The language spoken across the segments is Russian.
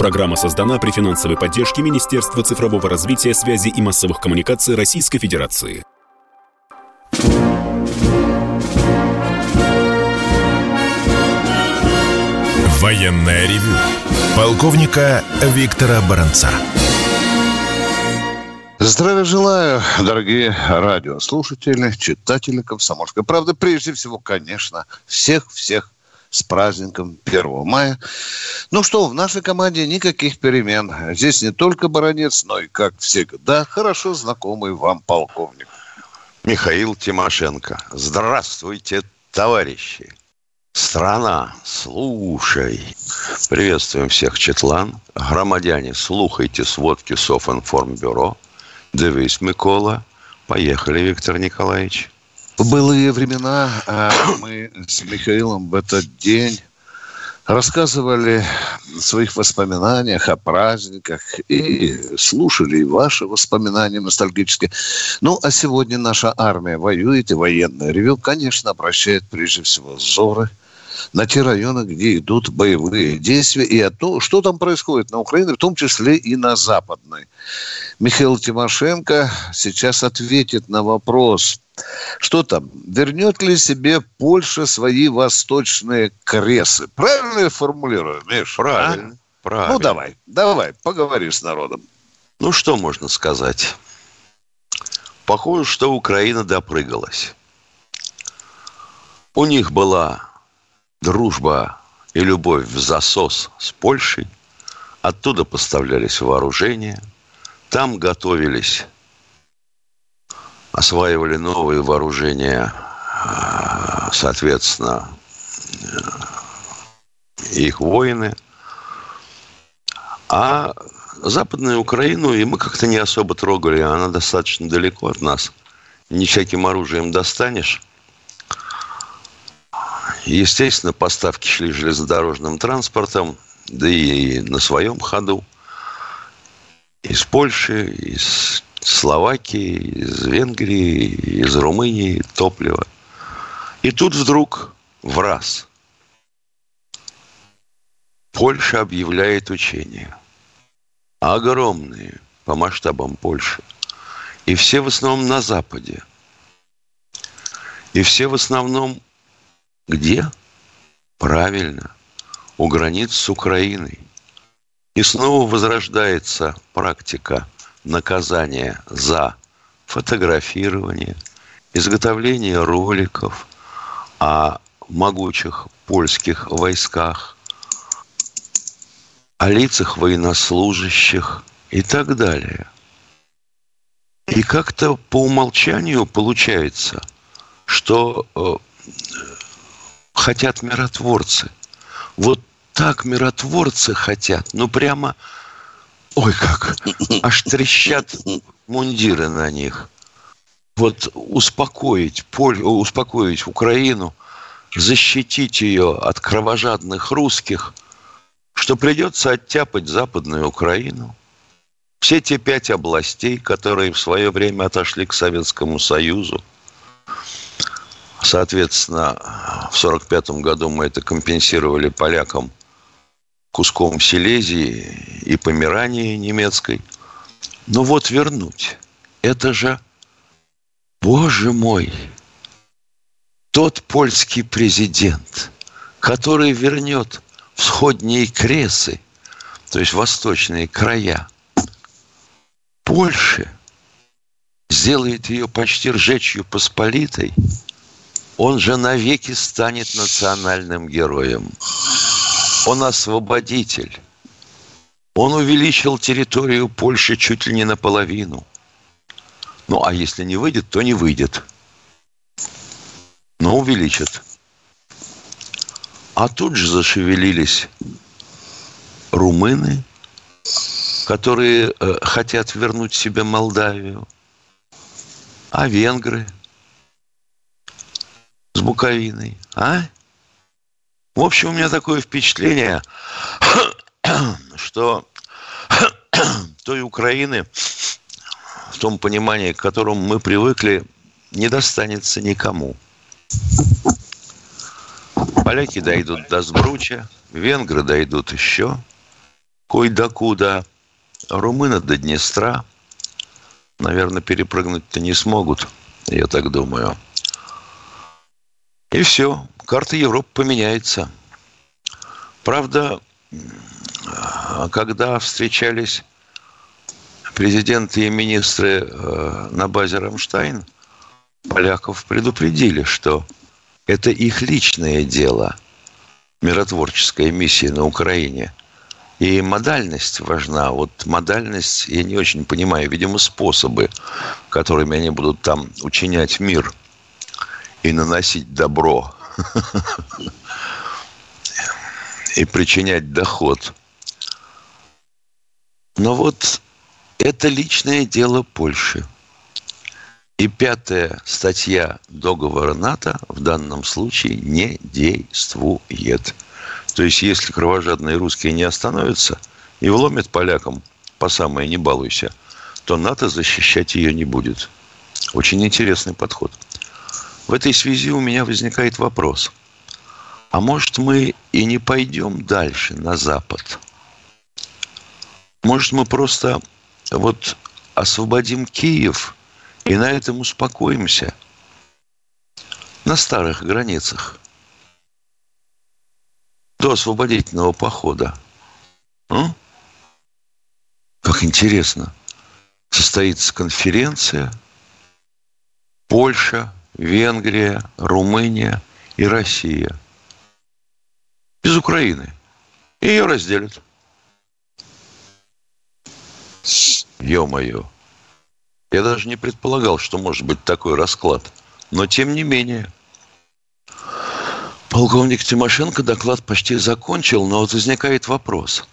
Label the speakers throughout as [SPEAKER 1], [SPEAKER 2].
[SPEAKER 1] Программа создана при финансовой поддержке Министерства цифрового развития, связи и массовых коммуникаций Российской Федерации.
[SPEAKER 2] Военная ревю. Полковника Виктора Баранца.
[SPEAKER 3] Здравия желаю, дорогие радиослушатели, читатели «Комсомольской правды». Прежде всего, конечно, всех-всех с праздником 1 мая. Ну что, в нашей команде никаких перемен. Здесь не только баронец, но и, как всегда, хорошо знакомый вам полковник.
[SPEAKER 4] Михаил Тимошенко. Здравствуйте, товарищи. Страна, слушай. Приветствуем всех, Четлан. Громадяне, слухайте сводки Софинформбюро. Дивись, Микола. Поехали, Виктор Николаевич.
[SPEAKER 3] В былые времена а, мы с Михаилом в этот день рассказывали о своих воспоминаниях о праздниках и слушали ваши воспоминания ностальгические. Ну, а сегодня наша армия воюет, и военное ревю, конечно, обращает прежде всего взоры на те районы, где идут боевые действия, и о том, что там происходит на Украине, в том числе и на Западной. Михаил Тимошенко сейчас ответит на вопрос, что там, вернет ли себе Польша свои восточные кресы? Правильно я формулирую, Миш?
[SPEAKER 4] Правильно. А? Правильно.
[SPEAKER 3] Ну, давай, давай, поговори с народом.
[SPEAKER 4] Ну, что можно сказать? Похоже, что Украина допрыгалась. У них была дружба и любовь в засос с Польшей. Оттуда поставлялись вооружения. Там готовились, осваивали новые вооружения, соответственно, их воины. А Западную Украину и мы как-то не особо трогали. Она достаточно далеко от нас. Не всяким оружием достанешь. Естественно, поставки шли железнодорожным транспортом, да и на своем ходу. Из Польши, из Словакии, из Венгрии, из Румынии топливо. И тут вдруг в раз Польша объявляет учения. Огромные по масштабам Польши. И все в основном на Западе. И все в основном где? Правильно, у границ с Украиной. И снова возрождается практика наказания за фотографирование, изготовление роликов о могучих польских войсках, о лицах военнослужащих и так далее. И как-то по умолчанию получается, что э, хотят миротворцы. Вот так миротворцы хотят. Ну, прямо, ой, как, аж трещат мундиры на них. Вот успокоить, Поль, успокоить Украину, защитить ее от кровожадных русских, что придется оттяпать Западную Украину. Все те пять областей, которые в свое время отошли к Советскому Союзу, Соответственно, в 1945 году мы это компенсировали полякам куском Силезии и Померании немецкой. Но вот вернуть. Это же, боже мой, тот польский президент, который вернет всходние кресы, то есть восточные края Польши, сделает ее почти ржечью посполитой – он же навеки станет национальным героем. Он освободитель. Он увеличил территорию Польши чуть ли не наполовину. Ну, а если не выйдет, то не выйдет. Но увеличит. А тут же зашевелились румыны, которые э, хотят вернуть себе Молдавию, а венгры – с Буковиной, а? В общем, у меня такое впечатление, что той Украины, в том понимании, к которому мы привыкли, не достанется никому. Поляки дойдут до Сбруча, венгры дойдут еще. кой-докуда. Румыны до Днестра. Наверное, перепрыгнуть-то не смогут, я так думаю. И все, карта Европы поменяется. Правда, когда встречались президенты и министры э, на базе Рамштайн, поляков предупредили, что это их личное дело, миротворческая миссия на Украине. И модальность важна. Вот модальность, я не очень понимаю, видимо, способы, которыми они будут там учинять мир и наносить добро и причинять доход. Но вот это личное дело Польши. И пятая статья договора НАТО в данном случае не действует. То есть, если кровожадные русские не остановятся и вломят полякам по самое не балуйся, то НАТО защищать ее не будет. Очень интересный подход. В этой связи у меня возникает вопрос. А может мы и не пойдем дальше на Запад? Может мы просто вот освободим Киев и на этом успокоимся. На старых границах. До освободительного похода. А? Как интересно. Состоится конференция. Польша, Венгрия, Румыния и Россия. Без Украины. Ее разделят. Ё-моё. Я даже не предполагал, что может быть такой расклад. Но тем не менее. Полковник Тимошенко доклад почти закончил, но вот возникает вопрос.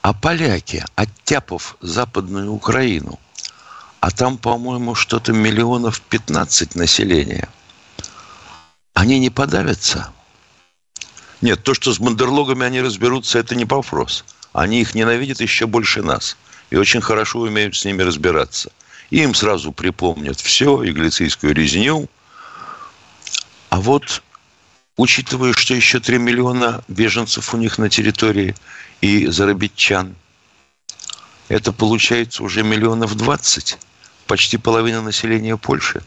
[SPEAKER 4] А поляки, оттяпав Западную Украину, а там, по-моему, что-то миллионов 15 населения, они не подавятся? Нет, то, что с бандерлогами они разберутся, это не вопрос. Они их ненавидят еще больше нас и очень хорошо умеют с ними разбираться. им сразу припомнят все, и глицийскую резню. А вот, учитывая, что еще 3 миллиона беженцев у них на территории и зарабитчан, это получается уже миллионов 20, почти половина населения Польши.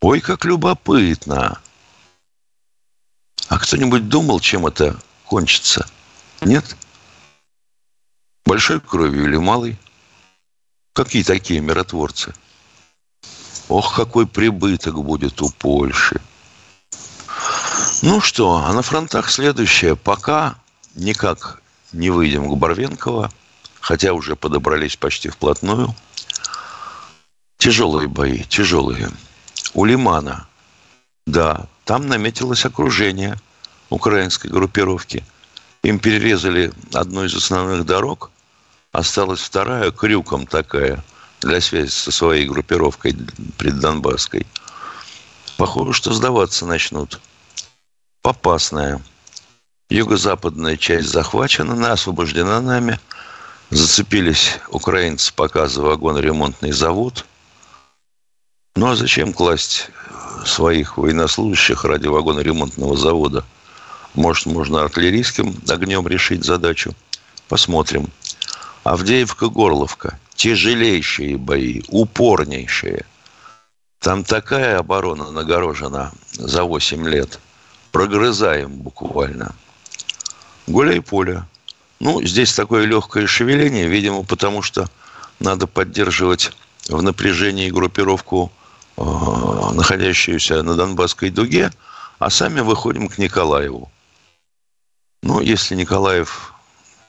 [SPEAKER 4] Ой, как любопытно. А кто-нибудь думал, чем это кончится? Нет? Большой кровью или малой? Какие такие миротворцы? Ох, какой прибыток будет у Польши. Ну что, а на фронтах следующее. Пока никак не выйдем к Барвенково, хотя уже подобрались почти вплотную. Тяжелые бои, тяжелые. У Лимана, да, там наметилось окружение украинской группировки. Им перерезали одну из основных дорог, Осталась вторая, крюком такая, для связи со своей группировкой преддонбасской. Похоже, что сдаваться начнут. Попасная. Юго-западная часть захвачена, она освобождена нами. Зацепились украинцы, показывая вагон-ремонтный завод. Ну а зачем класть своих военнослужащих ради вагона-ремонтного завода? Может, можно артиллерийским огнем решить задачу? Посмотрим. Авдеевка-Горловка. Тяжелейшие бои, упорнейшие. Там такая оборона нагорожена за 8 лет. Прогрызаем буквально. Гуляй-поле. Ну, здесь такое легкое шевеление, видимо, потому что надо поддерживать в напряжении группировку, находящуюся на Донбасской дуге, а сами выходим к Николаеву. Ну, если Николаев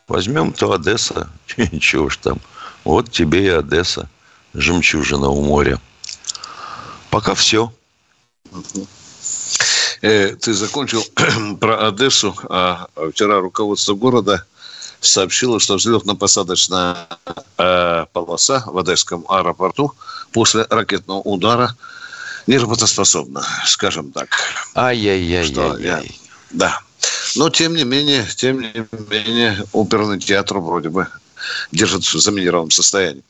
[SPEAKER 4] Возьмем то Одесса, ничего ж там. Вот тебе и Одесса, жемчужина у моря. Пока все.
[SPEAKER 3] Э, ты закончил про Одессу, а вчера руководство города сообщило, что взлетно-посадочная э, полоса в Одесском аэропорту после ракетного удара неработоспособна, скажем так.
[SPEAKER 4] Ай-яй-яй-яй.
[SPEAKER 3] Да. Но, тем не менее, тем не менее, оперный театр вроде бы держится в заминированном состоянии.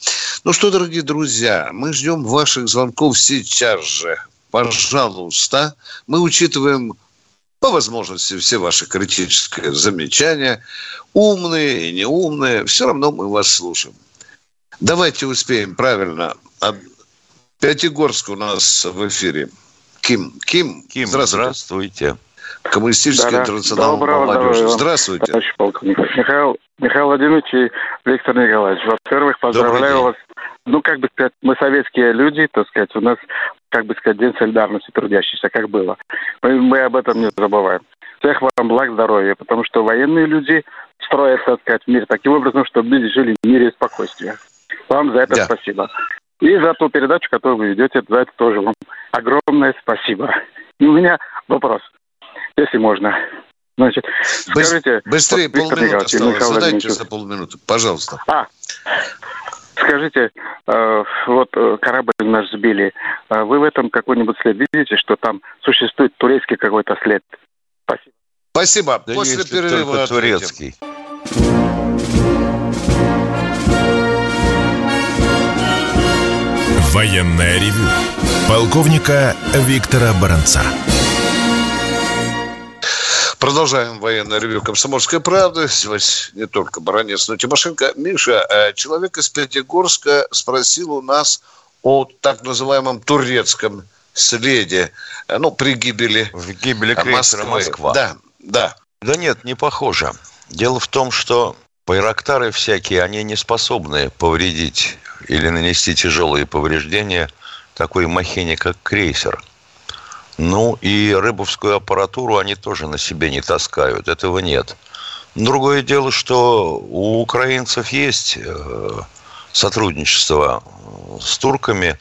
[SPEAKER 3] Ну что, дорогие друзья, мы ждем ваших звонков сейчас же. Пожалуйста. Мы учитываем По возможности все ваши критические замечания, умные и неумные, все равно мы вас слушаем. Давайте успеем правильно. Пятигорск у нас в эфире. Ким, Ким,
[SPEAKER 4] Ким здравствуйте. здравствуйте.
[SPEAKER 3] Коммунистический да, интернационал Доброго молодежи. Здравствуйте.
[SPEAKER 5] Михаил, Михаил Владимирович и Виктор Николаевич. Во-первых, поздравляю вас. Ну, как бы сказать, мы советские люди, так сказать, у нас, как бы сказать, день солидарности трудящихся, как было. Мы, мы об этом не забываем. Всех вам благ здоровья, потому что военные люди строят, так сказать, мир таким образом, чтобы люди жили в мире и спокойствии. Вам за это да. спасибо. И за ту передачу, которую вы ведете, за это тоже вам огромное спасибо. И у меня вопрос если можно.
[SPEAKER 3] Значит, скажите... Быстрее, полминуты осталось. Задайте за полминуты, пожалуйста.
[SPEAKER 5] А, скажите, э, вот э, корабль наш сбили. Э, вы в этом какой-нибудь след видите, что там существует турецкий какой-то след?
[SPEAKER 3] Спасибо. Спасибо. Да После перерыва
[SPEAKER 4] турецкий.
[SPEAKER 2] Военная ревю. Полковника Виктора Баранца.
[SPEAKER 3] Продолжаем военное ревю «Комсомольской правды». Сегодня не только Баранец, но и Тимошенко. Миша, э, человек из Пятигорска спросил у нас о так называемом турецком следе, э, ну, при гибели
[SPEAKER 4] В гибели крейсера Москва.
[SPEAKER 3] Да, да.
[SPEAKER 4] Да нет, не похоже. Дело в том, что байрактары всякие, они не способны повредить или нанести тяжелые повреждения такой махине, как крейсер – ну и рыбовскую аппаратуру они тоже на себе не таскают, этого нет. Другое дело, что у украинцев есть э, сотрудничество с турками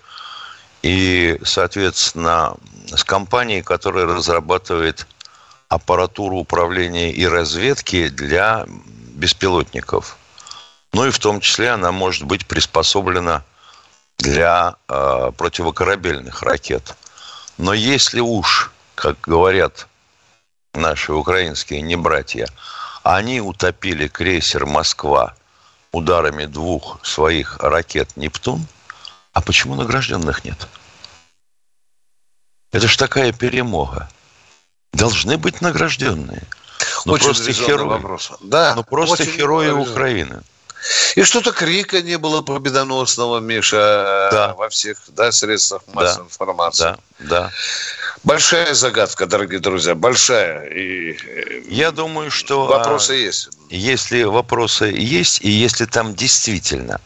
[SPEAKER 4] и, соответственно, с компанией, которая разрабатывает аппаратуру управления и разведки для беспилотников. Ну и в том числе она может быть приспособлена для э, противокорабельных ракет. Но если уж, как говорят наши украинские небратья, они утопили крейсер «Москва» ударами двух своих ракет «Нептун», а почему награжденных нет? Это ж такая перемога. Должны быть награжденные.
[SPEAKER 3] Но очень просто герои. Вопрос. Да,
[SPEAKER 4] но просто герои Украины.
[SPEAKER 3] И что-то крика не было победоносного, Миша, да. во всех да, средствах массовой да. информации.
[SPEAKER 4] Да, да.
[SPEAKER 3] Большая загадка, дорогие друзья, большая. И
[SPEAKER 4] э, Я думаю, что...
[SPEAKER 3] Вопросы а, есть.
[SPEAKER 4] Если вопросы есть, и если там действительно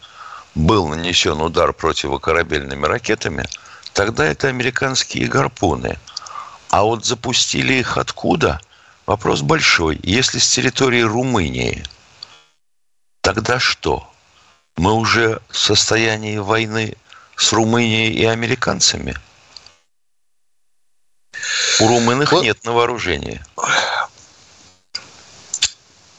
[SPEAKER 4] был нанесен удар противокорабельными ракетами, тогда это американские гарпуны. А вот запустили их откуда? Вопрос большой. Если с территории Румынии – Тогда что? Мы уже в состоянии войны с Румынией и американцами? У румынах вот. нет на вооружении.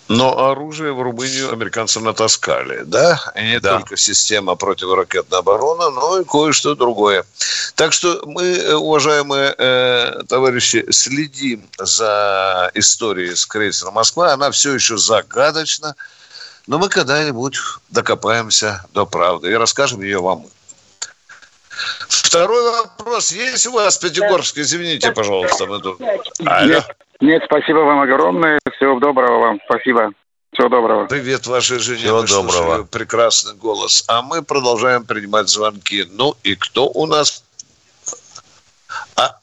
[SPEAKER 3] Но оружие в Румынию американцам натаскали, да? И не да. только система противоракетной обороны, но и кое-что другое. Так что мы, э, уважаемые э, товарищи, следим за историей с крейсером «Москва». Она все еще загадочна. Но мы когда-нибудь докопаемся до правды и расскажем ее вам. Второй вопрос. Есть у вас Пятигорск? Извините, пожалуйста. Мы тут...
[SPEAKER 5] Алло. Нет, спасибо вам огромное. Всего доброго вам. Спасибо. Всего доброго.
[SPEAKER 3] Привет вашей жене. Всего доброго. Прекрасный голос. А мы продолжаем принимать звонки. Ну и кто у нас?
[SPEAKER 4] А,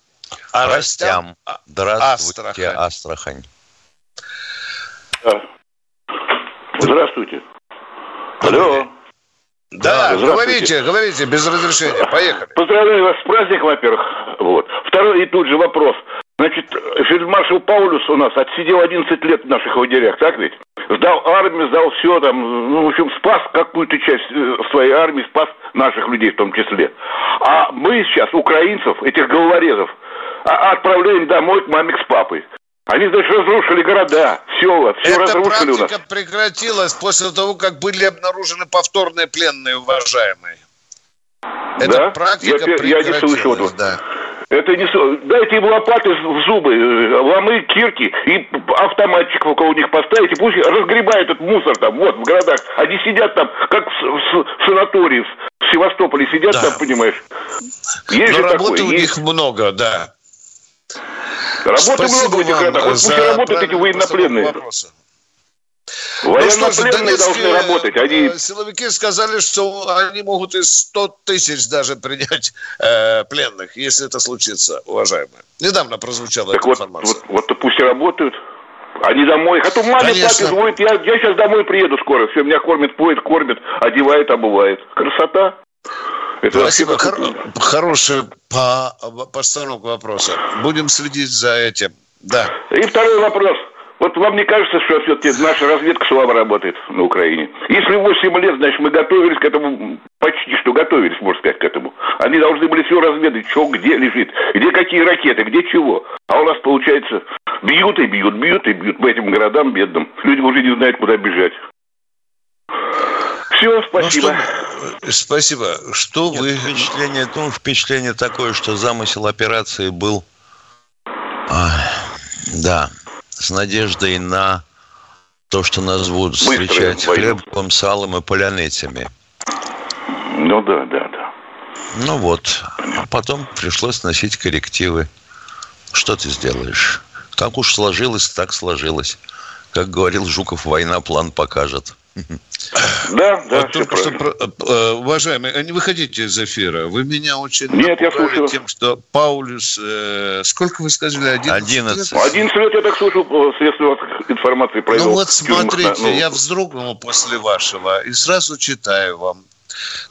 [SPEAKER 4] а Растям. Здравствуйте, Астрахань.
[SPEAKER 6] Астрахань. Здравствуйте. Алло.
[SPEAKER 3] Да, говорите, говорите, без разрешения. Поехали.
[SPEAKER 6] Поздравляю вас с праздником, во-первых. Вот. Второй и тут же вопрос. Значит, фельдмаршал Паулюс у нас отсидел 11 лет в наших лагерях, так ведь? Сдал армию, сдал все там, ну, в общем, спас какую-то часть э, своей армии, спас наших людей в том числе. А мы сейчас, украинцев, этих головорезов, а, отправляем домой к маме, с папой. Они, значит, разрушили города, села, все Эта разрушили у нас.
[SPEAKER 3] прекратилась после того, как были обнаружены повторные пленные, уважаемые.
[SPEAKER 6] Эта да? практика я, прекратилась, я не слышал этого. Да. Это не... Дайте им лопаты в зубы, э, ломы, кирки и автоматчик около них поставить, и пусть разгребают этот мусор там, вот, в городах. Они сидят там, как в, в, в санатории в Севастополе сидят да. там, понимаешь.
[SPEAKER 3] Есть Но работы такое, у есть. них много, да.
[SPEAKER 6] Работы много в этих городах. Вот пусть работают эти военнопленные. Военнопленные ну, должны работать. Они...
[SPEAKER 3] Э, силовики сказали, что они могут и 100 тысяч даже принять э, пленных, если это случится, уважаемые. Недавно прозвучала так эта
[SPEAKER 6] вот,
[SPEAKER 3] информация.
[SPEAKER 6] Вот, вот пусть и работают. Они домой. А то маме, Конечно. папе звонит, я, я сейчас домой приеду скоро. Все, меня кормит, поет, кормит, одевает, обувает. Красота.
[SPEAKER 3] Это Спасибо. Хор- хорошая по постановка вопроса. Будем следить за этим. Да.
[SPEAKER 6] И второй вопрос. Вот вам не кажется, что все-таки наша разведка слабо работает на Украине? Если 8 лет, значит, мы готовились к этому, почти что готовились, можно сказать, к этому. Они должны были все разведать, что где лежит, где какие ракеты, где чего. А у нас, получается, бьют и бьют, бьют и бьют по этим городам бедным. Люди уже не знают, куда бежать. Все, спасибо.
[SPEAKER 3] Ну, что, спасибо. Что Нет, вы...
[SPEAKER 4] Впечатление, ну, впечатление такое, что замысел операции был... А, да, с надеждой на то, что нас будут встречать хлебом, салом и полянетями.
[SPEAKER 6] Ну да, да, да.
[SPEAKER 4] Ну вот. А потом пришлось носить коррективы. Что ты сделаешь? Как уж сложилось, так сложилось. Как говорил Жуков, война план покажет.
[SPEAKER 3] Да, да. Вот только что, э, уважаемые, не выходите из эфира. Вы меня очень
[SPEAKER 6] Нет, я слушаю.
[SPEAKER 3] тем, что Паулюс, э, сколько вы сказали, 11?
[SPEAKER 6] 11. 11 лет я так слушал средства информации
[SPEAKER 3] провел. Ну вот смотрите, ну... я вздрогнул после вашего и сразу читаю вам.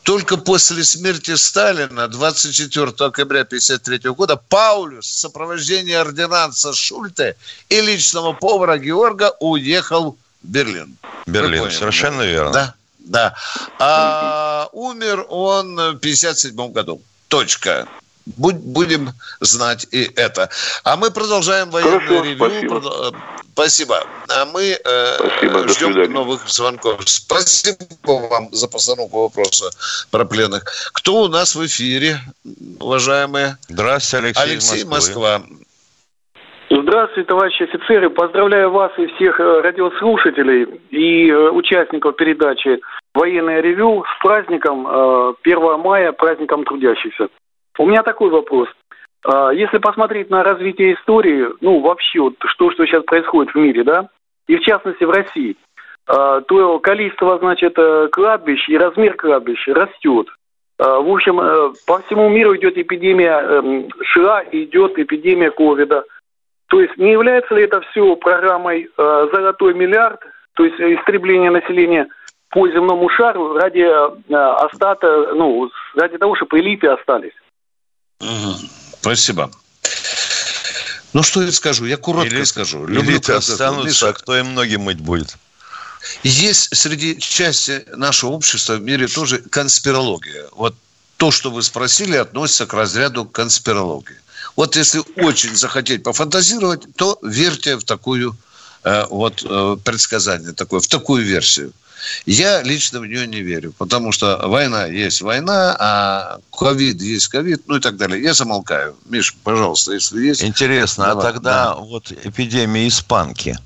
[SPEAKER 3] Только после смерти Сталина 24 октября 1953 года Паулюс в сопровождении ординанса Шульте и личного повара Георга уехал Берлин.
[SPEAKER 4] Берлин, совершенно верно.
[SPEAKER 3] Да, да. А умер он в 57 году. Точка. Будь, будем знать и это. А мы продолжаем военное Хорошо, ревью. Спасибо. спасибо. А мы э, спасибо, ждем новых звонков. Спасибо вам за постановку вопроса про пленных. Кто у нас в эфире, уважаемые?
[SPEAKER 4] Здравствуйте, Алексей,
[SPEAKER 3] Алексей Москва. Москва.
[SPEAKER 7] Здравствуйте, товарищи офицеры. Поздравляю вас и всех э, радиослушателей и э, участников передачи «Военное ревю» с праздником 1 э, мая, праздником трудящихся. У меня такой вопрос. Если посмотреть на развитие истории, ну, вообще, вот, что, что сейчас происходит в мире, да, и в частности в России, то количество, значит, кладбищ и размер кладбищ растет. В общем, по всему миру идет эпидемия эм, ШИА, идет эпидемия ковида – то есть не является ли это все программой э, «Золотой миллиард», то есть истребление населения по земному шару ради э, остата, ну, ради того, чтобы элиты остались?
[SPEAKER 3] Угу. Спасибо. Ну, что я скажу? Я коротко Элит, скажу.
[SPEAKER 4] Люблю элиты останутся, Миша. а кто им ноги мыть будет?
[SPEAKER 3] Есть среди части нашего общества в мире тоже конспирология. Вот то, что вы спросили, относится к разряду конспирологии. Вот если очень захотеть пофантазировать, то верьте в такую э, вот э, предсказание такое, в такую версию. Я лично в нее не верю, потому что война есть война, а ковид есть ковид, ну и так далее. Я замолкаю. Миш, пожалуйста, если есть.
[SPEAKER 4] Интересно, а давай. а тогда да. вот эпидемия испанки.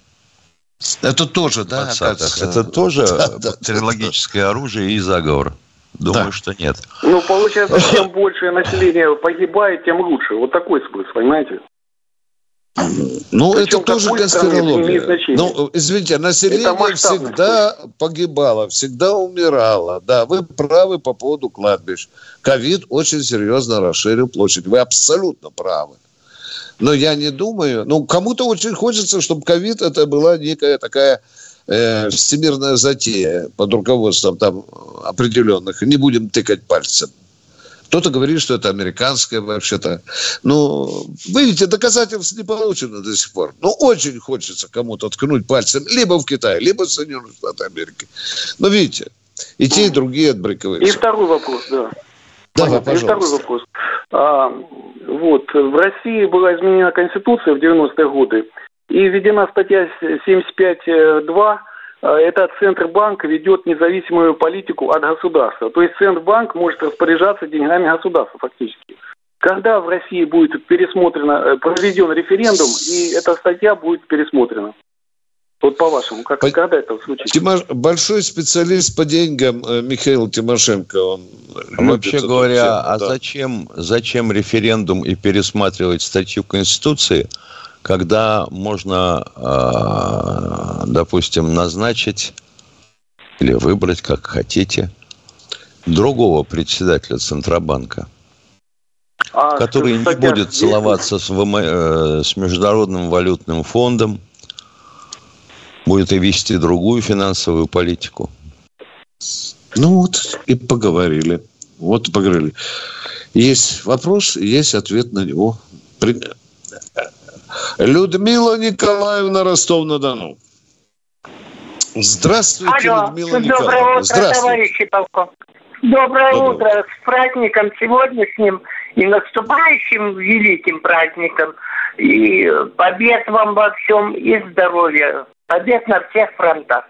[SPEAKER 3] Это тоже, да?
[SPEAKER 4] Это тоже да, бактериологическое да, оружие и заговор. Думаю, да. что нет.
[SPEAKER 7] Ну, получается, чем больше населения погибает, тем лучше. Вот такой смысл, понимаете?
[SPEAKER 3] Ну, Причем это тоже конспирология. Ну, извините, население всегда погибало, всегда умирало. Да, вы правы по поводу кладбищ. Ковид очень серьезно расширил площадь. Вы абсолютно правы. Но я не думаю... Ну, кому-то очень хочется, чтобы ковид это была некая такая э, всемирная затея под руководством там определенных. Не будем тыкать пальцем. Кто-то говорит, что это американское вообще-то. Ну, видите, доказательств не получено до сих пор. Ну, очень хочется кому-то ткнуть пальцем либо в Китай, либо в Соединенные Штаты Америки. Но видите, и те, и другие отбрыкиваются.
[SPEAKER 7] И второй вопрос, да.
[SPEAKER 3] Давай, пожалуйста. И второй
[SPEAKER 7] вопрос. А, вот, в России была изменена Конституция в 90-е годы, и введена статья 75.2 э, это Центробанк ведет независимую политику от государства. То есть Центробанк может распоряжаться деньгами государства фактически. Когда в России будет пересмотрено, э, проведен референдум, и эта статья будет пересмотрена? Вот по-вашему, как, по... когда это случится?
[SPEAKER 3] Тимош... Большой специалист по деньгам э, Михаил Тимошенко. Он
[SPEAKER 4] Вообще говоря, тему, а да. зачем, зачем референдум и пересматривать статью Конституции – когда можно, а, допустим, назначить или выбрать, как хотите, другого председателя Центробанка, а, который не будет целоваться с, э, с Международным валютным фондом, будет и вести другую финансовую политику.
[SPEAKER 3] Ну вот и поговорили. Вот и поговорили. Есть вопрос, есть ответ на него. Людмила Николаевна Ростов-на-Дону. Здравствуйте,
[SPEAKER 8] Алло.
[SPEAKER 3] Людмила
[SPEAKER 8] Доброе
[SPEAKER 3] Николаевна.
[SPEAKER 8] утро,
[SPEAKER 3] Здравствуйте.
[SPEAKER 8] товарищи полков. Доброе,
[SPEAKER 3] Доброе
[SPEAKER 8] утро. С праздником сегодняшним и наступающим великим праздником. И побед вам во всем, и здоровья. Побед на всех фронтах.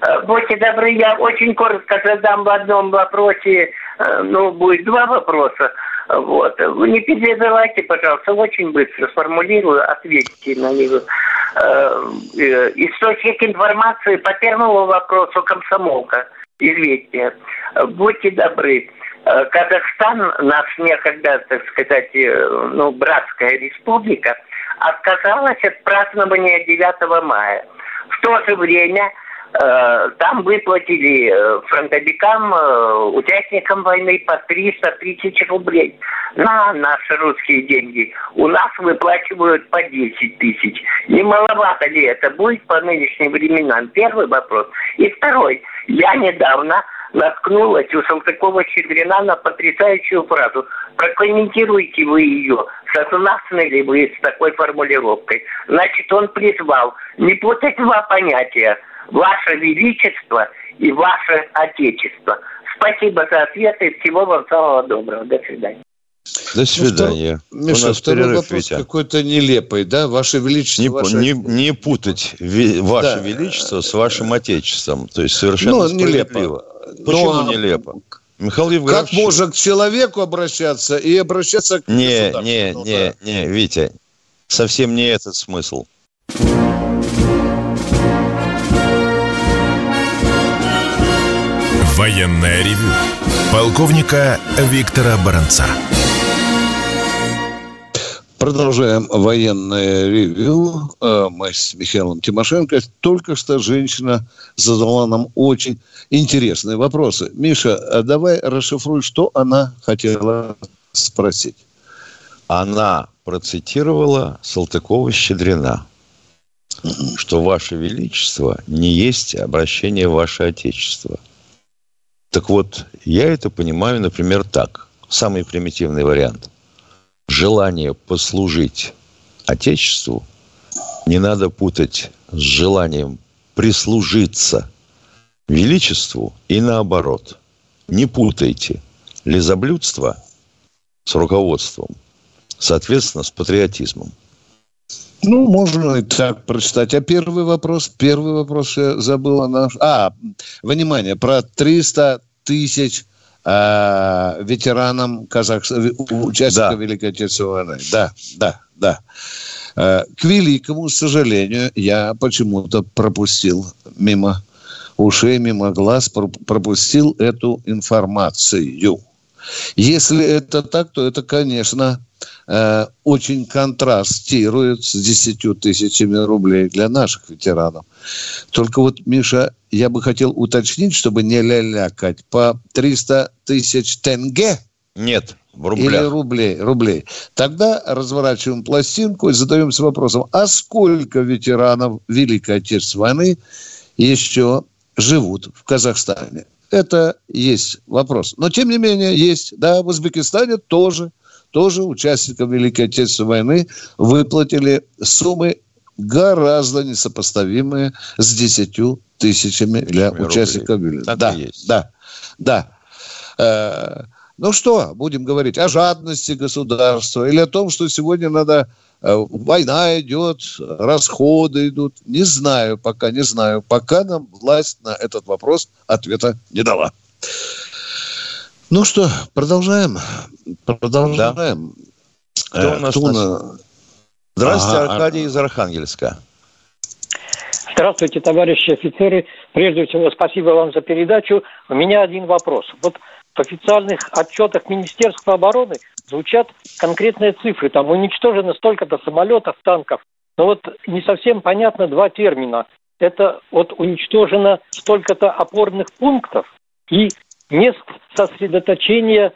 [SPEAKER 8] Э, Будьте добры, я очень коротко задам в одном вопросе, э, ну, будет два вопроса. Вот. Вы не перебивайте, пожалуйста, очень быстро сформулирую, ответьте на них. Э, э, Источник информации по первому вопросу комсомолка. Известия. Будьте добры. Э, Казахстан, наш некогда, так сказать, ну, братская республика, отказалась от празднования 9 мая. В то же время там выплатили э, фронтовикам, э, участникам войны по 300 тысяч рублей на наши русские деньги. У нас выплачивают по 10 тысяч. Не маловато ли это будет по нынешним временам? Первый вопрос. И второй. Я недавно наткнулась у Салтыкова-Щедрина на потрясающую фразу. Прокомментируйте вы ее. Согласны ли вы с такой формулировкой? Значит, он призвал не путать два понятия. Ваше Величество и Ваше Отечество. Спасибо за ответы. Всего вам самого доброго. До свидания.
[SPEAKER 4] До свидания.
[SPEAKER 3] Ну, втор- Миша,
[SPEAKER 4] У нас
[SPEAKER 3] второй
[SPEAKER 4] перерыв,
[SPEAKER 3] вопрос
[SPEAKER 4] Витя.
[SPEAKER 3] какой-то нелепый, да? Ваше Величество,
[SPEAKER 4] Не,
[SPEAKER 3] ваше...
[SPEAKER 4] не, не путать ви- ваше
[SPEAKER 3] Да.
[SPEAKER 4] величество с вашим отечеством. То есть совершенно
[SPEAKER 3] Ну, нелепо.
[SPEAKER 4] Почему
[SPEAKER 3] Ну, а
[SPEAKER 4] нелепо? Михаил
[SPEAKER 3] Как
[SPEAKER 4] Евграфович...
[SPEAKER 3] можно к человеку обращаться и обращаться к
[SPEAKER 4] Не,
[SPEAKER 3] государству?
[SPEAKER 4] не,
[SPEAKER 3] Ну,
[SPEAKER 4] не,
[SPEAKER 3] да.
[SPEAKER 4] не, Витя, совсем не этот смысл.
[SPEAKER 2] Военное ревю полковника Виктора Баранца.
[SPEAKER 3] Продолжаем военное ревью. Э, Мы с Михаилом Тимошенко. Только что женщина задала нам очень интересные вопросы. Миша, а давай расшифруй, что она хотела спросить.
[SPEAKER 4] Она процитировала Салтыкова-Щедрина, что «Ваше Величество не есть обращение в Ваше Отечество». Так вот, я это понимаю, например, так. Самый примитивный вариант. Желание послужить Отечеству не надо путать с желанием прислужиться Величеству и наоборот. Не путайте лизоблюдство с руководством, соответственно, с патриотизмом.
[SPEAKER 3] Ну, можно и так прочитать. А первый вопрос? Первый вопрос я забыл. Наш... А, внимание, про 300 тысяч э, ветеранам Казахстана, участников
[SPEAKER 4] Да.
[SPEAKER 3] Великой Отечественной войны. Да, да, да. Э, к великому сожалению, я почему-то пропустил мимо ушей, мимо глаз, про- пропустил эту информацию. Если это так, то это, конечно, э, очень контрастирует с 10 тысячами рублей для наших ветеранов. Только вот, Миша, я бы хотел уточнить, чтобы не лялякать, по 300 тысяч тенге
[SPEAKER 4] Нет, в
[SPEAKER 3] или
[SPEAKER 4] рублях.
[SPEAKER 3] рублей, рублей. Тогда разворачиваем пластинку и задаемся вопросом, а сколько ветеранов Великой Отечественной войны еще живут в Казахстане? Это есть вопрос. Но, тем не менее, есть. Да, в Узбекистане тоже, тоже участникам Великой Отечественной войны выплатили суммы гораздо несопоставимые с 10 тысячами для
[SPEAKER 4] Рублей.
[SPEAKER 3] участников Великой.
[SPEAKER 4] Так
[SPEAKER 3] Да,
[SPEAKER 4] есть.
[SPEAKER 3] да, да. Э, ну что, будем говорить о жадности государства или о том, что сегодня надо э, война идет, расходы идут. Не знаю пока, не знаю. Пока нам власть на этот вопрос ответа не дала. Ну что, продолжаем. Продолжаем.
[SPEAKER 4] Кто у нас
[SPEAKER 3] Кто на-
[SPEAKER 4] Здравствуйте,
[SPEAKER 3] Ага,
[SPEAKER 4] Аркадий из Архангельска.
[SPEAKER 9] Здравствуйте, товарищи офицеры. Прежде всего, спасибо вам за передачу. У меня один вопрос. Вот в официальных отчетах Министерства обороны звучат конкретные цифры. Там уничтожено столько-то самолетов, танков. но вот не совсем понятно два термина. Это вот уничтожено столько-то опорных пунктов и мест сосредоточения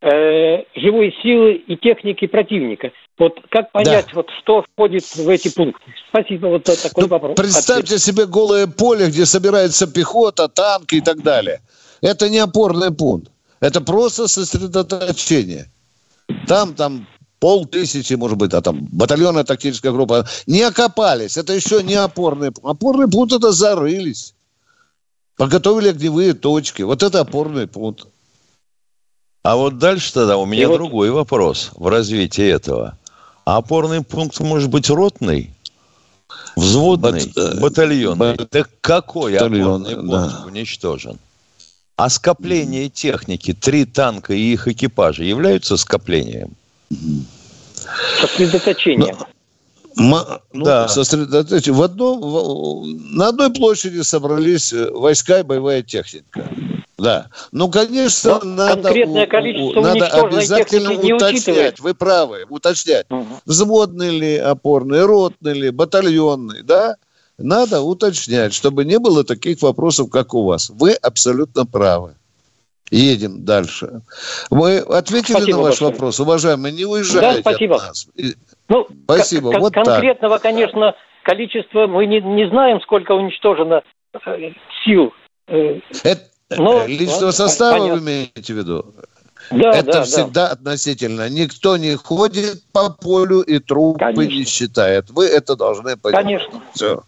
[SPEAKER 9] э, живой силы и техники противника. Вот как понять, да. вот что входит в эти пункты? Спасибо, вот такой ну, вопрос.
[SPEAKER 3] Представьте Ответ. себе голое поле, где собирается пехота, танки и так далее. Это не опорный пункт. Это просто сосредоточение. Там, там полтысячи, может быть, а там батальонная тактическая группа. Не окопались. Это еще не опорный пункт. Опорный пункт это зарылись. Подготовили огневые точки. Вот это опорный пункт.
[SPEAKER 4] А вот дальше тогда у меня И другой вот... вопрос в развитии этого. А опорный пункт может быть ротный? Взводный, Бат... Э, батальонный. Бат... Так какой Батальон, опорный пункт да. уничтожен? А скопление техники, три танка и их экипажи являются скоплением?
[SPEAKER 9] Сосредоточением.
[SPEAKER 3] Ну, да. сосредоточение. В одном, в, на одной площади собрались э, войска и боевая техника. Да. Ну, конечно, Но надо, конкретное количество надо обязательно уточнять. Вы правы, уточнять. Угу. Взводный ли, опорный, ротный ли, батальонный, да? Надо уточнять, чтобы не было таких вопросов, как у вас. Вы абсолютно правы. Едем дальше. Мы ответили спасибо на ваш большое. вопрос, уважаемые, не уезжайте
[SPEAKER 9] да, спасибо. от нас. Ну, спасибо. К- вот конкретного, так. конечно, количества мы не, не знаем, сколько уничтожено э, сил.
[SPEAKER 3] Э, Это, Но, личного вот, состава понятно. вы имеете в виду? Да, Это да, всегда да. относительно. Никто не ходит по полю и трупы Конечно. не считает. Вы это должны
[SPEAKER 9] понимать. Конечно. Все.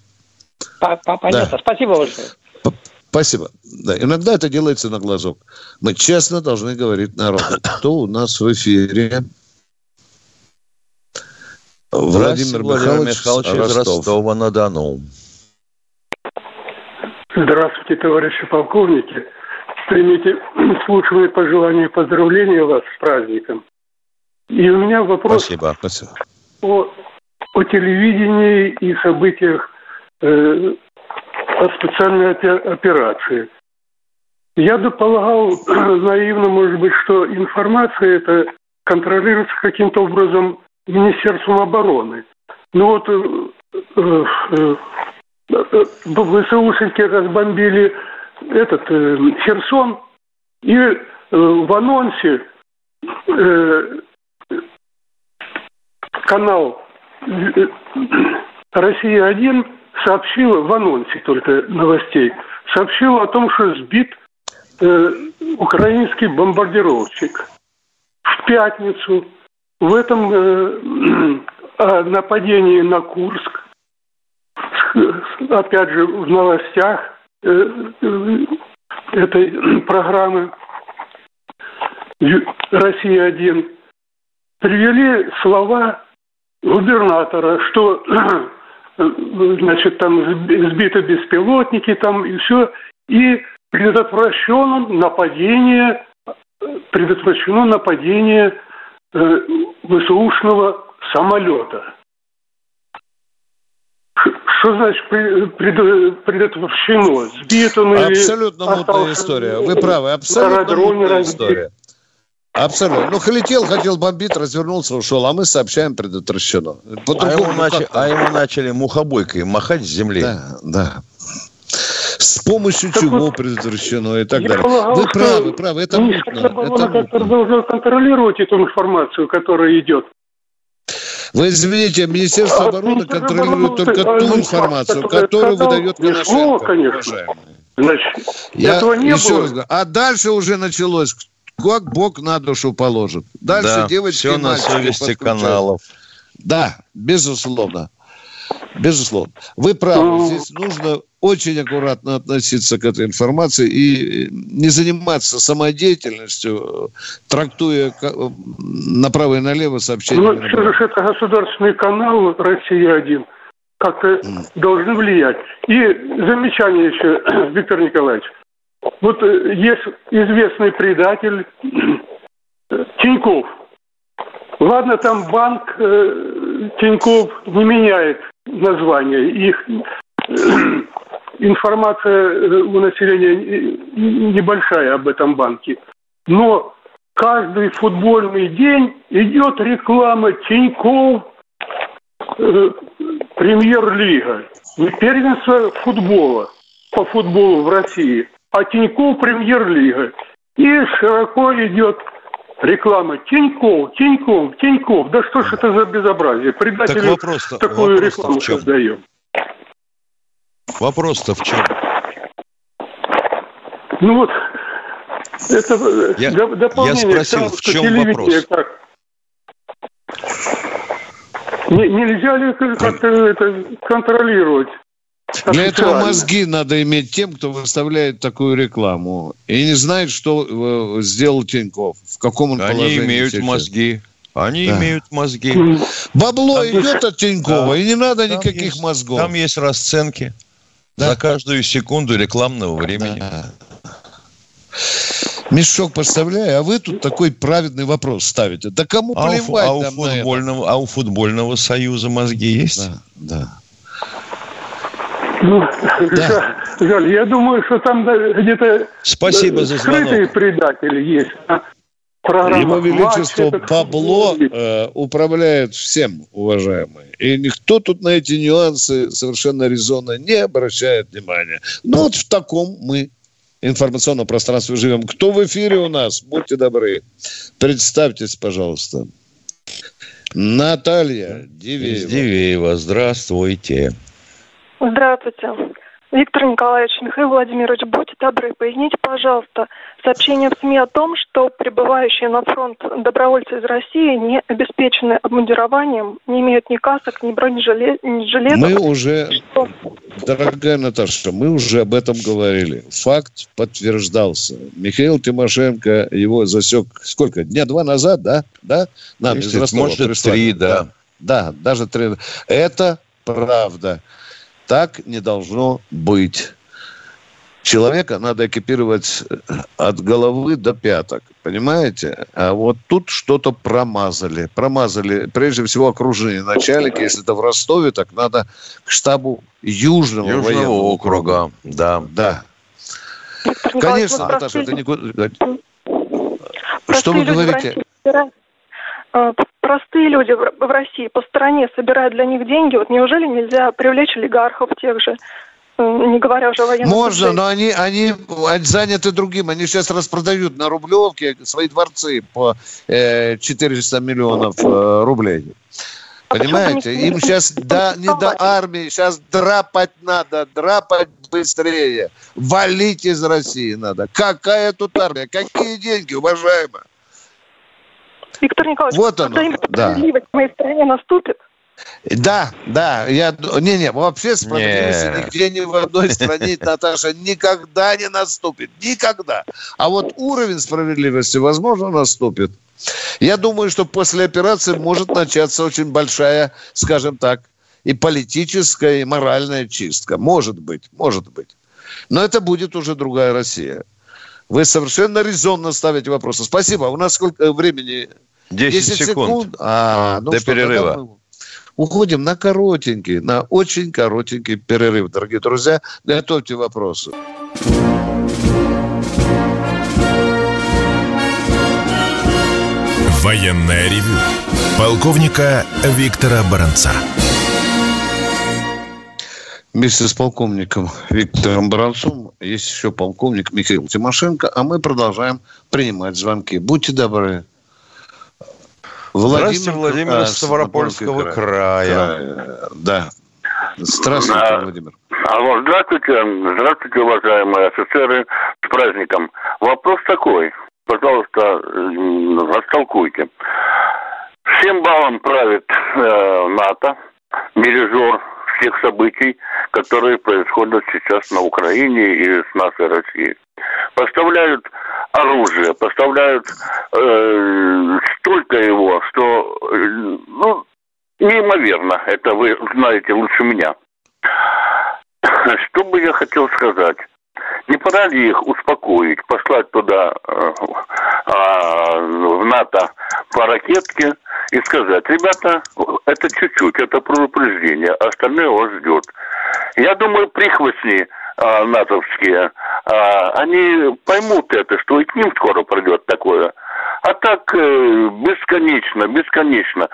[SPEAKER 9] Понятно. Да. Спасибо большое.
[SPEAKER 3] Спасибо. Да, иногда это делается на глазок. Мы честно должны говорить народу. Кто у нас в эфире?
[SPEAKER 4] Владимир Михайлович, Михайлович из Ростова-на-Дону.
[SPEAKER 10] Здравствуйте, товарищи полковники. Примите слушные пожелания и поздравления вас с праздником. И у меня вопрос
[SPEAKER 3] Спасибо. Спасибо.
[SPEAKER 10] О, о телевидении и событиях э, о специальной операции. Я полагал наивно, может быть, что информация это контролируется каким-то образом Министерством обороны. Ну вот э, э, э, ВСУшники разбомбили этот э, Херсон, и э, в анонсе э, канал э, «Россия-1» сообщила в анонсе только новостей, сообщила о том, что сбит э, украинский бомбардировщик. В пятницу в этом э, э, нападении на Курск, опять же, в новостях э, э, этой программы «Россия-1» привели слова губернатора, что значит, там сбиты беспилотники, там и все, и предотвращено нападение, предотвращено нападение э, ВСУшного самолета. Что значит предотвращено?
[SPEAKER 3] Сбит он Абсолютно или мутная история. Вы правы, абсолютно мутная история. Абсолютно. Ну, летел, хотел бомбить, развернулся, ушел, а мы сообщаем предотвращено.
[SPEAKER 4] А ему, нач... а ему начали мухобойкой махать с земли.
[SPEAKER 3] Да, да. С помощью так чего вот, предотвращено и так далее. Полагал, Вы правы, правы, это мутно. Это
[SPEAKER 10] мутно. должно контролировать эту информацию, которая идет.
[SPEAKER 3] Вы извините, Министерство а обороны контролирует только ту информацию, которую выдает Коношенко. конечно. Значит, Я этого не еще было. раз говорю. А дальше уже началось как Бог на душу положит. Дальше да, девочки все
[SPEAKER 4] на совести каналов.
[SPEAKER 3] Да, безусловно. Безусловно. Вы правы. Ну. Здесь нужно очень аккуратно относиться к этой информации и не заниматься самодеятельностью, трактуя направо и налево сообщения. Ну,
[SPEAKER 10] все же это государственный канал «Россия-1» как-то mm. должны влиять. И замечание еще, Виктор Николаевич. Вот э, есть известный предатель Тиньков. Ладно, там банк э, Тиньков не меняет название. Их э, информация э, у населения небольшая об этом банке. Но каждый футбольный день идет реклама Тиньков, э, премьер-лига. Не первенство футбола по футболу в России, а Тиньков премьер-лига. И широко идет реклама Тиньков, Тиньков, Тиньков. Да что ж это за безобразие? Предатели
[SPEAKER 4] вопрос
[SPEAKER 10] такую
[SPEAKER 4] вопрос
[SPEAKER 10] рекламу создаем.
[SPEAKER 4] Вопрос-то в чем?
[SPEAKER 10] Ну вот, это
[SPEAKER 4] Я-
[SPEAKER 10] до- дополнение
[SPEAKER 4] я спросил,
[SPEAKER 10] тому,
[SPEAKER 4] в чем вопрос?
[SPEAKER 10] как- Не- нельзя ли как-то это контролировать?
[SPEAKER 3] Для этого мозги надо иметь тем, кто выставляет такую рекламу и не знает, что э, сделал Тиньков, в каком он
[SPEAKER 4] Они
[SPEAKER 3] положении
[SPEAKER 4] имеют
[SPEAKER 3] сейчас.
[SPEAKER 4] мозги. Они
[SPEAKER 3] Да.
[SPEAKER 4] имеют мозги.
[SPEAKER 3] Бабло
[SPEAKER 4] Там
[SPEAKER 3] идет от Тинькова,
[SPEAKER 4] Да.
[SPEAKER 3] и не надо
[SPEAKER 4] Там
[SPEAKER 3] никаких
[SPEAKER 4] есть-
[SPEAKER 3] мозгов.
[SPEAKER 4] Там есть расценки
[SPEAKER 3] Да.
[SPEAKER 4] за каждую секунду рекламного времени.
[SPEAKER 3] Мешок поставляю, а вы тут такой праведный вопрос ставите. Да кому
[SPEAKER 4] А у,
[SPEAKER 3] плевать
[SPEAKER 4] а у
[SPEAKER 3] на это?
[SPEAKER 4] футбольного, а у футбольного союза мозги есть?
[SPEAKER 3] Да, да.
[SPEAKER 10] Ну, жаль, жаль, я думаю, что там да, где-то
[SPEAKER 4] Спасибо
[SPEAKER 10] э,
[SPEAKER 4] за
[SPEAKER 10] скрытые
[SPEAKER 4] звонок.
[SPEAKER 10] предатели есть. программа
[SPEAKER 3] Его
[SPEAKER 10] «Матч»
[SPEAKER 3] Величество бабло
[SPEAKER 10] футбол.
[SPEAKER 3] э, управляет всем, уважаемые. И никто тут на эти нюансы совершенно резонно не обращает внимания. Ну вот в таком мы информационном пространстве живем. Кто в эфире у нас? Будьте добры. Представьтесь, пожалуйста. Наталья Дивеева.
[SPEAKER 4] Дивеева, здравствуйте.
[SPEAKER 11] Здравствуйте. Виктор Николаевич, Михаил Владимирович, будьте добры, поясните, пожалуйста, сообщение в СМИ о том, что прибывающие на фронт добровольцы из России не обеспечены обмундированием, не имеют ни касок, ни бронежилетов.
[SPEAKER 3] Мы уже, дорогая Наташа, мы уже об этом говорили. Факт подтверждался. Михаил Тимошенко его засек сколько? Дня два назад, да? Да? Нам из
[SPEAKER 4] Если-
[SPEAKER 3] Ростова
[SPEAKER 4] может,
[SPEAKER 3] прислали.
[SPEAKER 4] три, да.
[SPEAKER 3] Да, даже три. Это правда. Так не должно быть. Человека надо экипировать от головы до пяток, понимаете? А вот тут что-то промазали. Промазали, прежде всего, окружение начальника. Если это в Ростове, так надо к штабу Южного,
[SPEAKER 4] Южного
[SPEAKER 3] военного
[SPEAKER 4] округа, да.
[SPEAKER 3] Да.
[SPEAKER 11] Виктор Николаевич,
[SPEAKER 3] Конечно,
[SPEAKER 11] вот
[SPEAKER 3] Наташа,
[SPEAKER 11] простые-
[SPEAKER 3] это никуда... Что вы говорите?
[SPEAKER 11] Э, Простые люди в России по стране собирают для них деньги. Вот неужели нельзя привлечь олигархов тех же, э, не говоря уже о военных?
[SPEAKER 3] Можно,
[SPEAKER 11] людей?
[SPEAKER 3] но они, они заняты другим. Они сейчас распродают на Рублевке свои дворцы по э, 400 миллионов э, рублей. Понимаете?
[SPEAKER 11] почему-то не-
[SPEAKER 3] Им сейчас да, не до армии, сейчас драпать надо, драпать быстрее. Валить из России надо. Какая тут армия? Какие деньги, уважаемые?
[SPEAKER 11] Виктор Николаевич,
[SPEAKER 3] Вот оно, да.
[SPEAKER 11] справедливость в моей стране наступит?
[SPEAKER 3] Да, да, я... Не-не, вообще справедливости
[SPEAKER 4] Не.
[SPEAKER 3] нигде ни в одной стране, Наташа, никогда не наступит. Никогда. А вот уровень справедливости, возможно, наступит. Я думаю, что после операции может начаться очень большая, скажем так, и политическая, и моральная чистка. Может быть, может быть. Но это будет уже другая Россия. Вы совершенно резонно ставите вопросы. Спасибо. У нас сколько э, времени?
[SPEAKER 4] 10, секунд.
[SPEAKER 3] А, ну
[SPEAKER 4] До
[SPEAKER 3] что,
[SPEAKER 4] перерыва.
[SPEAKER 3] Уходим на коротенький, на очень коротенький перерыв, дорогие друзья. Готовьте вопросы.
[SPEAKER 2] Военное ревю полковника Виктора Баранца.
[SPEAKER 3] Вместе с полковником Виктором Баранцом есть еще полковник Михаил Тимошенко, а мы продолжаем принимать звонки. Будьте добры.
[SPEAKER 4] Здравствуйте, Владимир
[SPEAKER 3] а,
[SPEAKER 4] Ставропольского края.
[SPEAKER 3] край. Да. Здравствуйте,
[SPEAKER 6] Да.
[SPEAKER 3] Владимир.
[SPEAKER 6] Алло, здравствуйте, здравствуйте, уважаемые офицеры, с праздником. Вопрос такой, пожалуйста, растолкуйте. Всем балом правит э, НАТО, дирижер всех событий, которые происходят сейчас на Украине и с нашей Россией. Поставляют оружие, поставляют э, столько его, что, э, ну, неимоверно. Это вы знаете лучше меня. Что бы я хотел сказать? Не пора ли их успокоить, послать туда, э, а, в НАТО по ракетке и сказать, ребята, это чуть-чуть, это предупреждение, остальное вас ждет. Я думаю, прихвостни а, натовские, а, они поймут это, что и к ним скоро придет такое. А так э, бесконечно, бесконечно.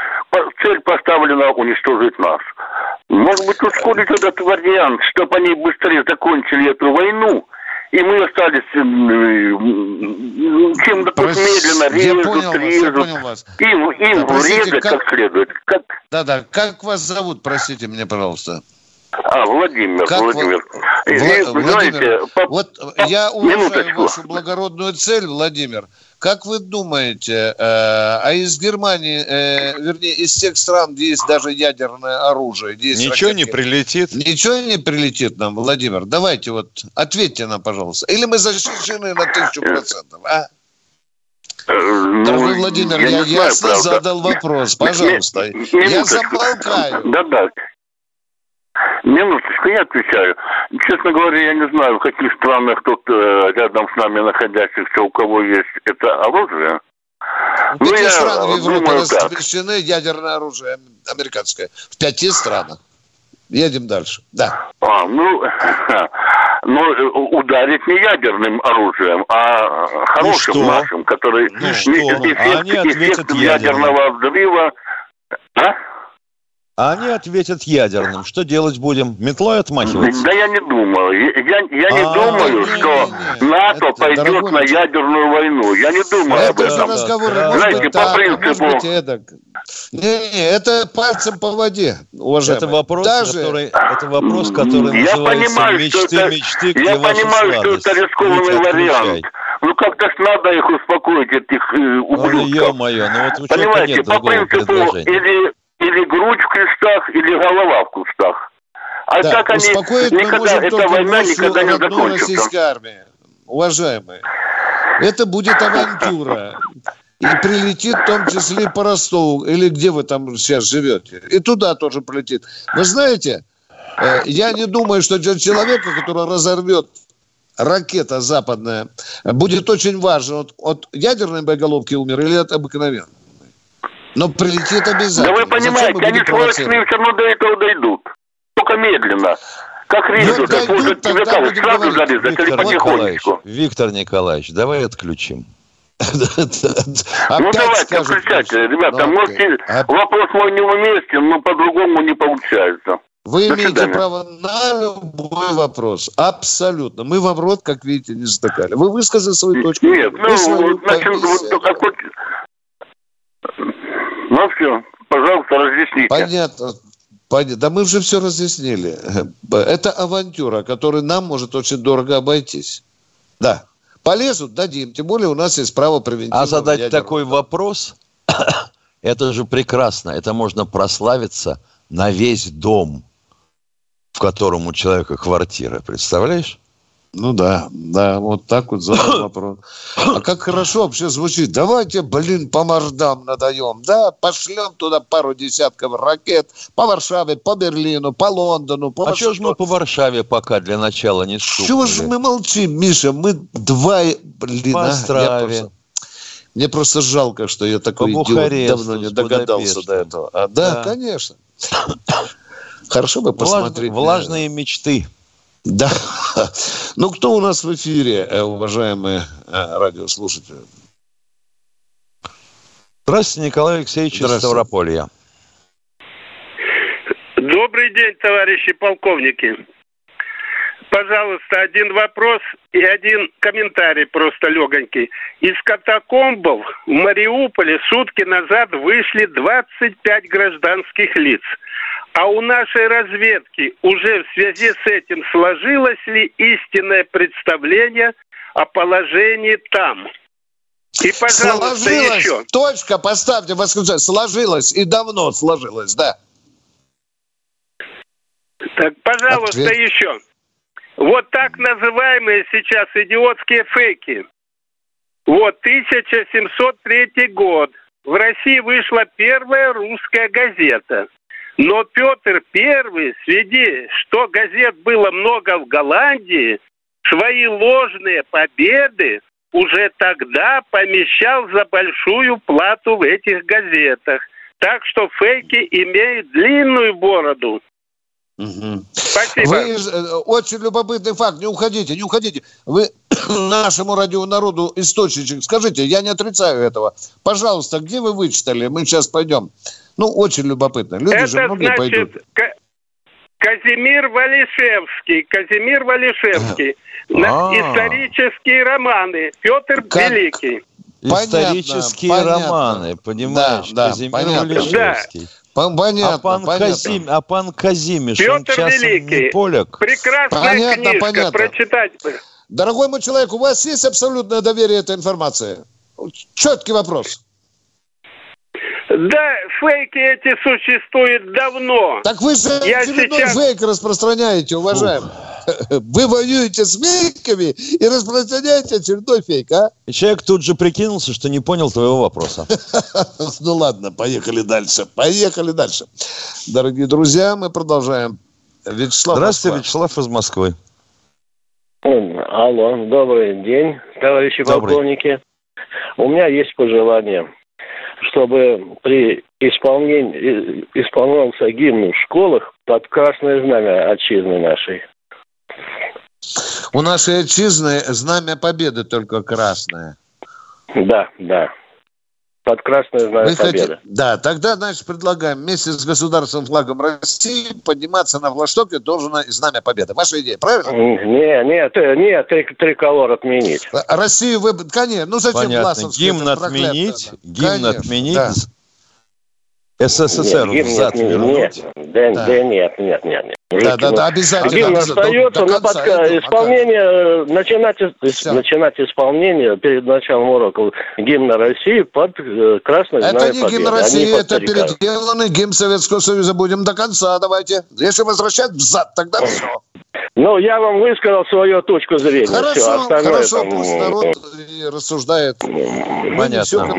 [SPEAKER 6] Цель поставлена уничтожить нас. Может быть, ускорить этот вариант, чтобы они быстрее закончили эту войну, и мы остались чем-то тут медленно режут, режут. Им, им да, врезать как... как следует. Как...
[SPEAKER 3] Да-да, как вас зовут, простите меня, пожалуйста?
[SPEAKER 6] А, Владимир,
[SPEAKER 3] как
[SPEAKER 6] Владимир.
[SPEAKER 3] Вы... И, Владимир, знаете, по... вот я уважаю минуточку. вашу благородную цель, Владимир. Как вы думаете, э, а из Германии, э, вернее, из тех стран, где есть даже ядерное оружие, где есть
[SPEAKER 4] ничего
[SPEAKER 3] ракеты,
[SPEAKER 4] не прилетит?
[SPEAKER 3] Ничего не прилетит нам, Владимир. Давайте вот ответьте нам, пожалуйста. Или мы защищены на тысячу процентов, а?
[SPEAKER 6] Ну,
[SPEAKER 3] Дорогой Владимир, я, я ясно знаю, задал вопрос, пожалуйста. Я замолкаю.
[SPEAKER 6] Да-да. Минуточку, я отвечаю. Честно говоря, я не знаю, в каких странах тут э, рядом с нами находящихся, у кого есть это оружие.
[SPEAKER 3] В пяти ну, странах в Европе разрешены ядерное оружие американское. В пяти странах. Едем дальше. Да.
[SPEAKER 6] А, ну, ну, ударить не ядерным оружием, а хорошим ну нашим, который
[SPEAKER 4] ну, что? эффект, эффект
[SPEAKER 6] ядерного взрыва.
[SPEAKER 4] А? А они ответят ядерным. Что делать будем? Метлой отмахиваться?
[SPEAKER 6] Да я не думаю. Я, я не а, думаю, не, что не, не, НАТО это, пойдет на ядерную войну. Я не думаю это об этом.
[SPEAKER 3] Разговор, да. Знаете, быть, по так, принципу... Не, не, это пальцем по воде, уважаемый.
[SPEAKER 4] Это вопрос, Даже... который, это вопрос, который я называется понимаю, мечты, это, мечты, где
[SPEAKER 6] Я понимаю, что это рискованный вариант. Ну как-то надо их успокоить, этих э, ублюдков. Ой,
[SPEAKER 4] ё-моё, ну вот у Понимаете, по принципу
[SPEAKER 6] или или грудь в крестах, или голова в кустах.
[SPEAKER 3] А да, так они никогда, эта война никогда не закончится. армии, уважаемые. Это будет авантюра. И прилетит в том числе по Ростову, или где вы там сейчас живете. И туда тоже прилетит. Вы знаете, э, я не думаю, что для человека, который разорвет ракета западная, будет очень важно, от, от ядерной боеголовки умер или от обыкновенной. Но прилетит обязательно.
[SPEAKER 6] Да вы понимаете, они сволочные все равно до этого дойдут. Только медленно. Как режут, ну, может тебе как, сразу
[SPEAKER 4] зарезать или потихонечку. Виктор Николаевич, давай отключим.
[SPEAKER 6] Ну давайте, отключайте, ребята. Можете, вопрос мой не уместен, но по-другому не получается.
[SPEAKER 3] Вы имеете право на любой вопрос. Абсолютно. Мы вам рот, как видите, не затыкали. Вы высказали свою точку.
[SPEAKER 6] Нет, ну, значит, вот, какой, ну все, пожалуйста, разъясните.
[SPEAKER 3] Понятно. Понятно. Да мы уже все разъяснили. Это авантюра, которая нам может очень дорого обойтись. Да. Полезут, дадим. Тем более у нас есть право превентивного
[SPEAKER 4] А задать ядерного. такой вопрос, это же прекрасно. Это можно прославиться на весь дом, в котором у человека квартира. Представляешь?
[SPEAKER 3] Ну да, да, вот так вот задал вопрос. А как хорошо вообще звучит. Давайте, блин, по мордам надаем. Да, пошлем туда пару десятков ракет по Варшаве, по Берлину, по Лондону. По
[SPEAKER 4] а что же мы по Варшаве пока для начала не стукнули?
[SPEAKER 3] Чего же мы молчим, Миша? Мы два, блин,
[SPEAKER 4] по.
[SPEAKER 3] А, мне просто жалко, что я такой по идиот давно не догадался до этого. А, да, да, конечно. Хорошо бы посмотреть.
[SPEAKER 4] Влажные мечты.
[SPEAKER 3] Да. Ну, кто у нас в эфире, э, уважаемые э, радиослушатели?
[SPEAKER 4] Здравствуйте, Николай Алексеевич из Ставрополья.
[SPEAKER 12] Добрый день, товарищи полковники. Пожалуйста, один вопрос и один комментарий просто легонький. Из катакомбов в Мариуполе сутки назад вышли 25 гражданских лиц – а у нашей разведки уже в связи с этим сложилось ли истинное представление о положении там?
[SPEAKER 3] И, пожалуйста, сложилось, еще. Точка, поставьте восклицательное. Сложилось и давно сложилось, да.
[SPEAKER 12] Так, пожалуйста, Ответ. еще. Вот так называемые сейчас идиотские фейки. Вот 1703 год. В России вышла первая русская газета. Но Петр Первый, сведи, что газет было много в Голландии, свои ложные победы уже тогда помещал за большую плату в этих газетах. Так что фейки имеют длинную бороду.
[SPEAKER 3] Угу. Спасибо. Вы, э, очень любопытный факт, не уходите, не уходите. Вы нашему радионароду источничек, скажите, я не отрицаю этого. Пожалуйста, где вы вычитали? Мы сейчас пойдем. Ну, очень любопытно. Люди Это же многие значит, пойдут.
[SPEAKER 12] Казимир Валишевский. Казимир Валишевский. А. Исторические романы. Петр как? Великий.
[SPEAKER 4] Исторические понятно, романы, понимаешь? Да, да, Казимир понятно. Валишевский.
[SPEAKER 3] Понятно, а пан, понятно.
[SPEAKER 4] Казим, а пан Казимиш,
[SPEAKER 12] Петр он Великий. не поляк? Прекрасная понятно, книжка, понятно. прочитать.
[SPEAKER 3] Дорогой мой человек, у вас есть абсолютное доверие этой информации? Четкий вопрос.
[SPEAKER 12] Да, фейки эти существуют давно.
[SPEAKER 3] Так вы же Я очередной сейчас... фейк распространяете, уважаемый. Вы воюете с фейками и распространяете очередной фейк, а?
[SPEAKER 4] И человек тут же прикинулся, что не понял твоего вопроса.
[SPEAKER 3] Ну ладно, поехали дальше. Поехали дальше. Дорогие друзья, мы продолжаем.
[SPEAKER 4] Вячеслав Здравствуйте, Вячеслав из Москвы.
[SPEAKER 13] Алло, добрый день, товарищи добрый. полковники. У меня есть пожелание чтобы при исполнении исполнялся гимн в школах под красное знамя отчизны нашей.
[SPEAKER 3] У нашей отчизны знамя победы только красное.
[SPEAKER 13] Да, да под красное знамя Вы победы. Хотите...
[SPEAKER 3] Да, тогда, значит, предлагаем вместе с государственным флагом России подниматься на флагштоке должен знамя победы. Ваша идея, правильно?
[SPEAKER 13] Нет, нет, нет, три, триколор отменить.
[SPEAKER 3] Россию вы... Конечно, ну зачем
[SPEAKER 4] Понятно. Гимн отменить, гимн Конечно, отменить, да. СССР нет, взад нет,
[SPEAKER 13] вернуть? Нет, да, да. да нет, нет, нет. нет.
[SPEAKER 3] Да, да, да, обязательно.
[SPEAKER 13] Гимн остается, но под исполнение, пока. начинать, Все. начинать исполнение перед началом урока гимна России под э, красной
[SPEAKER 3] Это не гимн а России, это переделанный гимн Советского Союза. Будем до конца, давайте. Если возвращать взад, тогда все.
[SPEAKER 13] Ну, я вам высказал свою точку зрения.
[SPEAKER 3] Хорошо, все, хорошо, там... пусть народ рассуждает.
[SPEAKER 4] Понятно.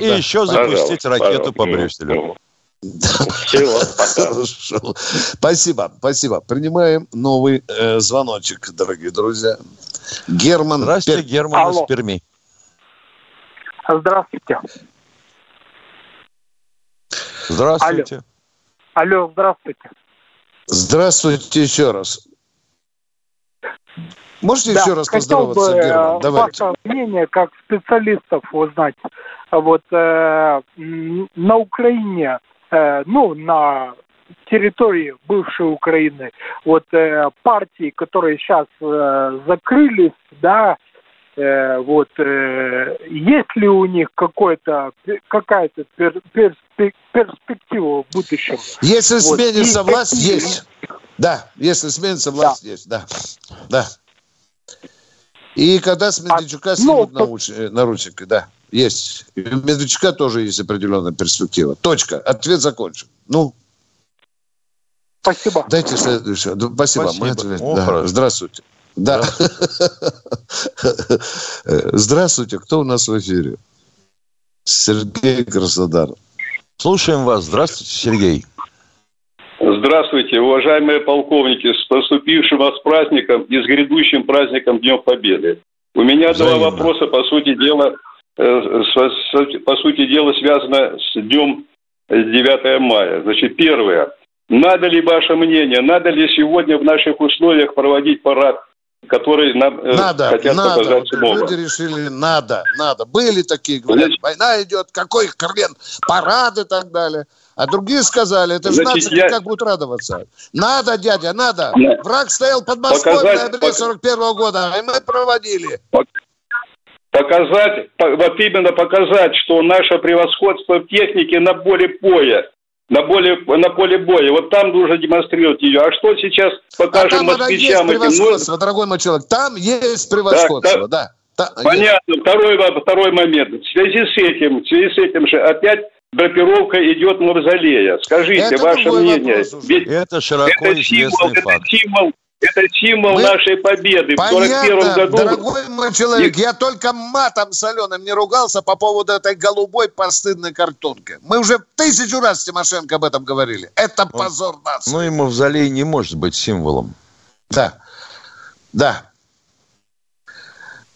[SPEAKER 4] И еще запустить ракету по Брюсселю.
[SPEAKER 3] Хорошо. Спасибо, спасибо. Принимаем новый э, звоночек, дорогие друзья. Герман.
[SPEAKER 4] Здравствуйте, Пер... Герман Алло. из Перми.
[SPEAKER 14] Здравствуйте.
[SPEAKER 4] Здравствуйте.
[SPEAKER 14] Алло, Алло здравствуйте.
[SPEAKER 3] Здравствуйте еще раз. Можете да, еще раз поздороваться, бы, Герман?
[SPEAKER 14] Э, Давайте. Ваше мнение как специалистов узнать. Вот э, на Украине ну, на территории бывшей Украины, вот э, партии, которые сейчас э, закрылись, да, э, вот э, есть ли у них какой-то какая-то пер, перспектива в будущем?
[SPEAKER 3] Если вот. сменится И власть, какие... есть. Да, если сменится власть, да. есть, да, да. И когда с Медведчука а, снимут ну, наручники, да. Есть. И у Медведчука тоже есть определенная перспектива. Точка. Ответ закончен. Ну.
[SPEAKER 14] Спасибо.
[SPEAKER 3] Дайте следующее. Спасибо. Спасибо. Мы ответ... О, да. Здравствуйте. Да. Здравствуйте. Кто у нас в эфире? Сергей Краснодар.
[SPEAKER 4] Слушаем вас. Здравствуйте, Сергей.
[SPEAKER 15] Здравствуйте, уважаемые полковники, с поступившим вас праздником и с грядущим праздником Днем Победы. У меня Взаимно. два вопроса, по сути дела, Э, по сути дела, связано с днем 9 мая. Значит, первое. Надо ли ваше мнение, надо ли сегодня в наших условиях проводить парад, который нам
[SPEAKER 3] э, надо, хотят надо. показать снова? Люди решили, надо, надо. Были такие, говорят, Значит, война идет, какой хрен, парад и так далее. А другие сказали, это же Значит, нация я... как будут радоваться. Надо, дядя, надо. Да. Враг стоял под Москвой показать, в ноябре 41 -го года, и мы проводили
[SPEAKER 15] показать, вот именно показать, что наше превосходство в технике на поле боя, на, поле, на поле боя. Вот там нужно демонстрировать ее. А что сейчас покажем а там москвичам?
[SPEAKER 3] Есть превосходство, этим? дорогой мой человек. Там есть превосходство, да. да.
[SPEAKER 15] Понятно. Второй, второй момент. В связи с этим, в связи с этим же опять драпировка идет мавзолея. Скажите, это ваше мнение.
[SPEAKER 4] Ведь это широко это символ, факт.
[SPEAKER 15] Это символ это символ Мы... нашей победы
[SPEAKER 3] Понятно, в 41 году. дорогой мой человек, я только матом соленым не ругался по поводу этой голубой постыдной картонки. Мы уже тысячу раз с Тимошенко об этом говорили. Это ну, позор нации.
[SPEAKER 4] Ну и мавзолей не может быть символом.
[SPEAKER 3] Да, да.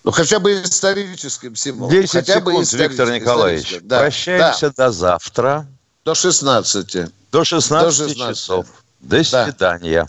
[SPEAKER 3] Ну, хотя бы историческим символом.
[SPEAKER 4] 10
[SPEAKER 3] хотя
[SPEAKER 4] секунд, бы Виктор Николаевич. Да. Прощаемся да. до завтра.
[SPEAKER 3] До 16.
[SPEAKER 4] До 16, До 16 часов. До свидания.